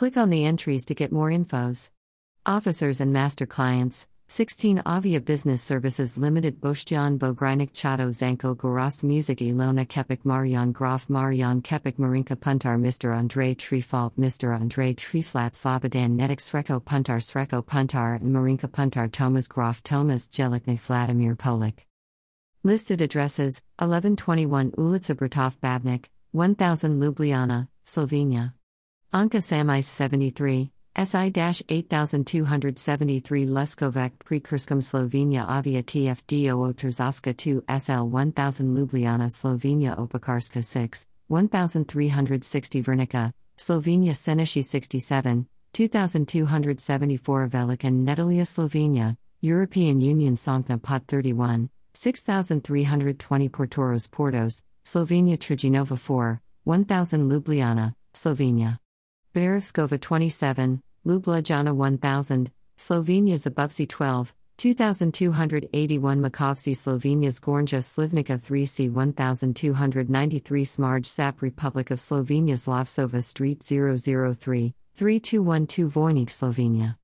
Click on the entries to get more infos. Officers and master clients 16 Avia Business Services Limited Boštjan Bogrinik Chato Zanko Gorast Music Ilona Kepik Marion Graf Marion Kepik Marinka Puntar Mr. Andre Trefalt Mr. Andre Treflat Slobodan Netic Sreko Puntar Sreko Puntar and Marinka Puntar Tomas Graf Tomas Jelikny Vladimir Polik. Listed addresses 1121 Ulica Bratov Babnik, 1000 Ljubljana, Slovenia. Anka Samais 73, SI 8273 Leskovac Prekurskom Slovenia Avia TFDO Otrzaska 2 SL 1000 Ljubljana Slovenia Opekarska 6, 1360 Vrhnika, Slovenia Senishi 67, 2274 Velikan Nedelia Slovenia, European Union Songna Pot 31, 6320 Portoros Portos, Slovenia Trajinova 4, 1000 Ljubljana, Slovenia. Berevskova 27, Ljubljana 1000, Slovenia Zabovci 12, 2281 Makovci Slovenia Zgornja Slivnica 3C 1293 Smarj Sap Republic of Slovenia Slavsova Street 003, 3212 Vojnik Slovenia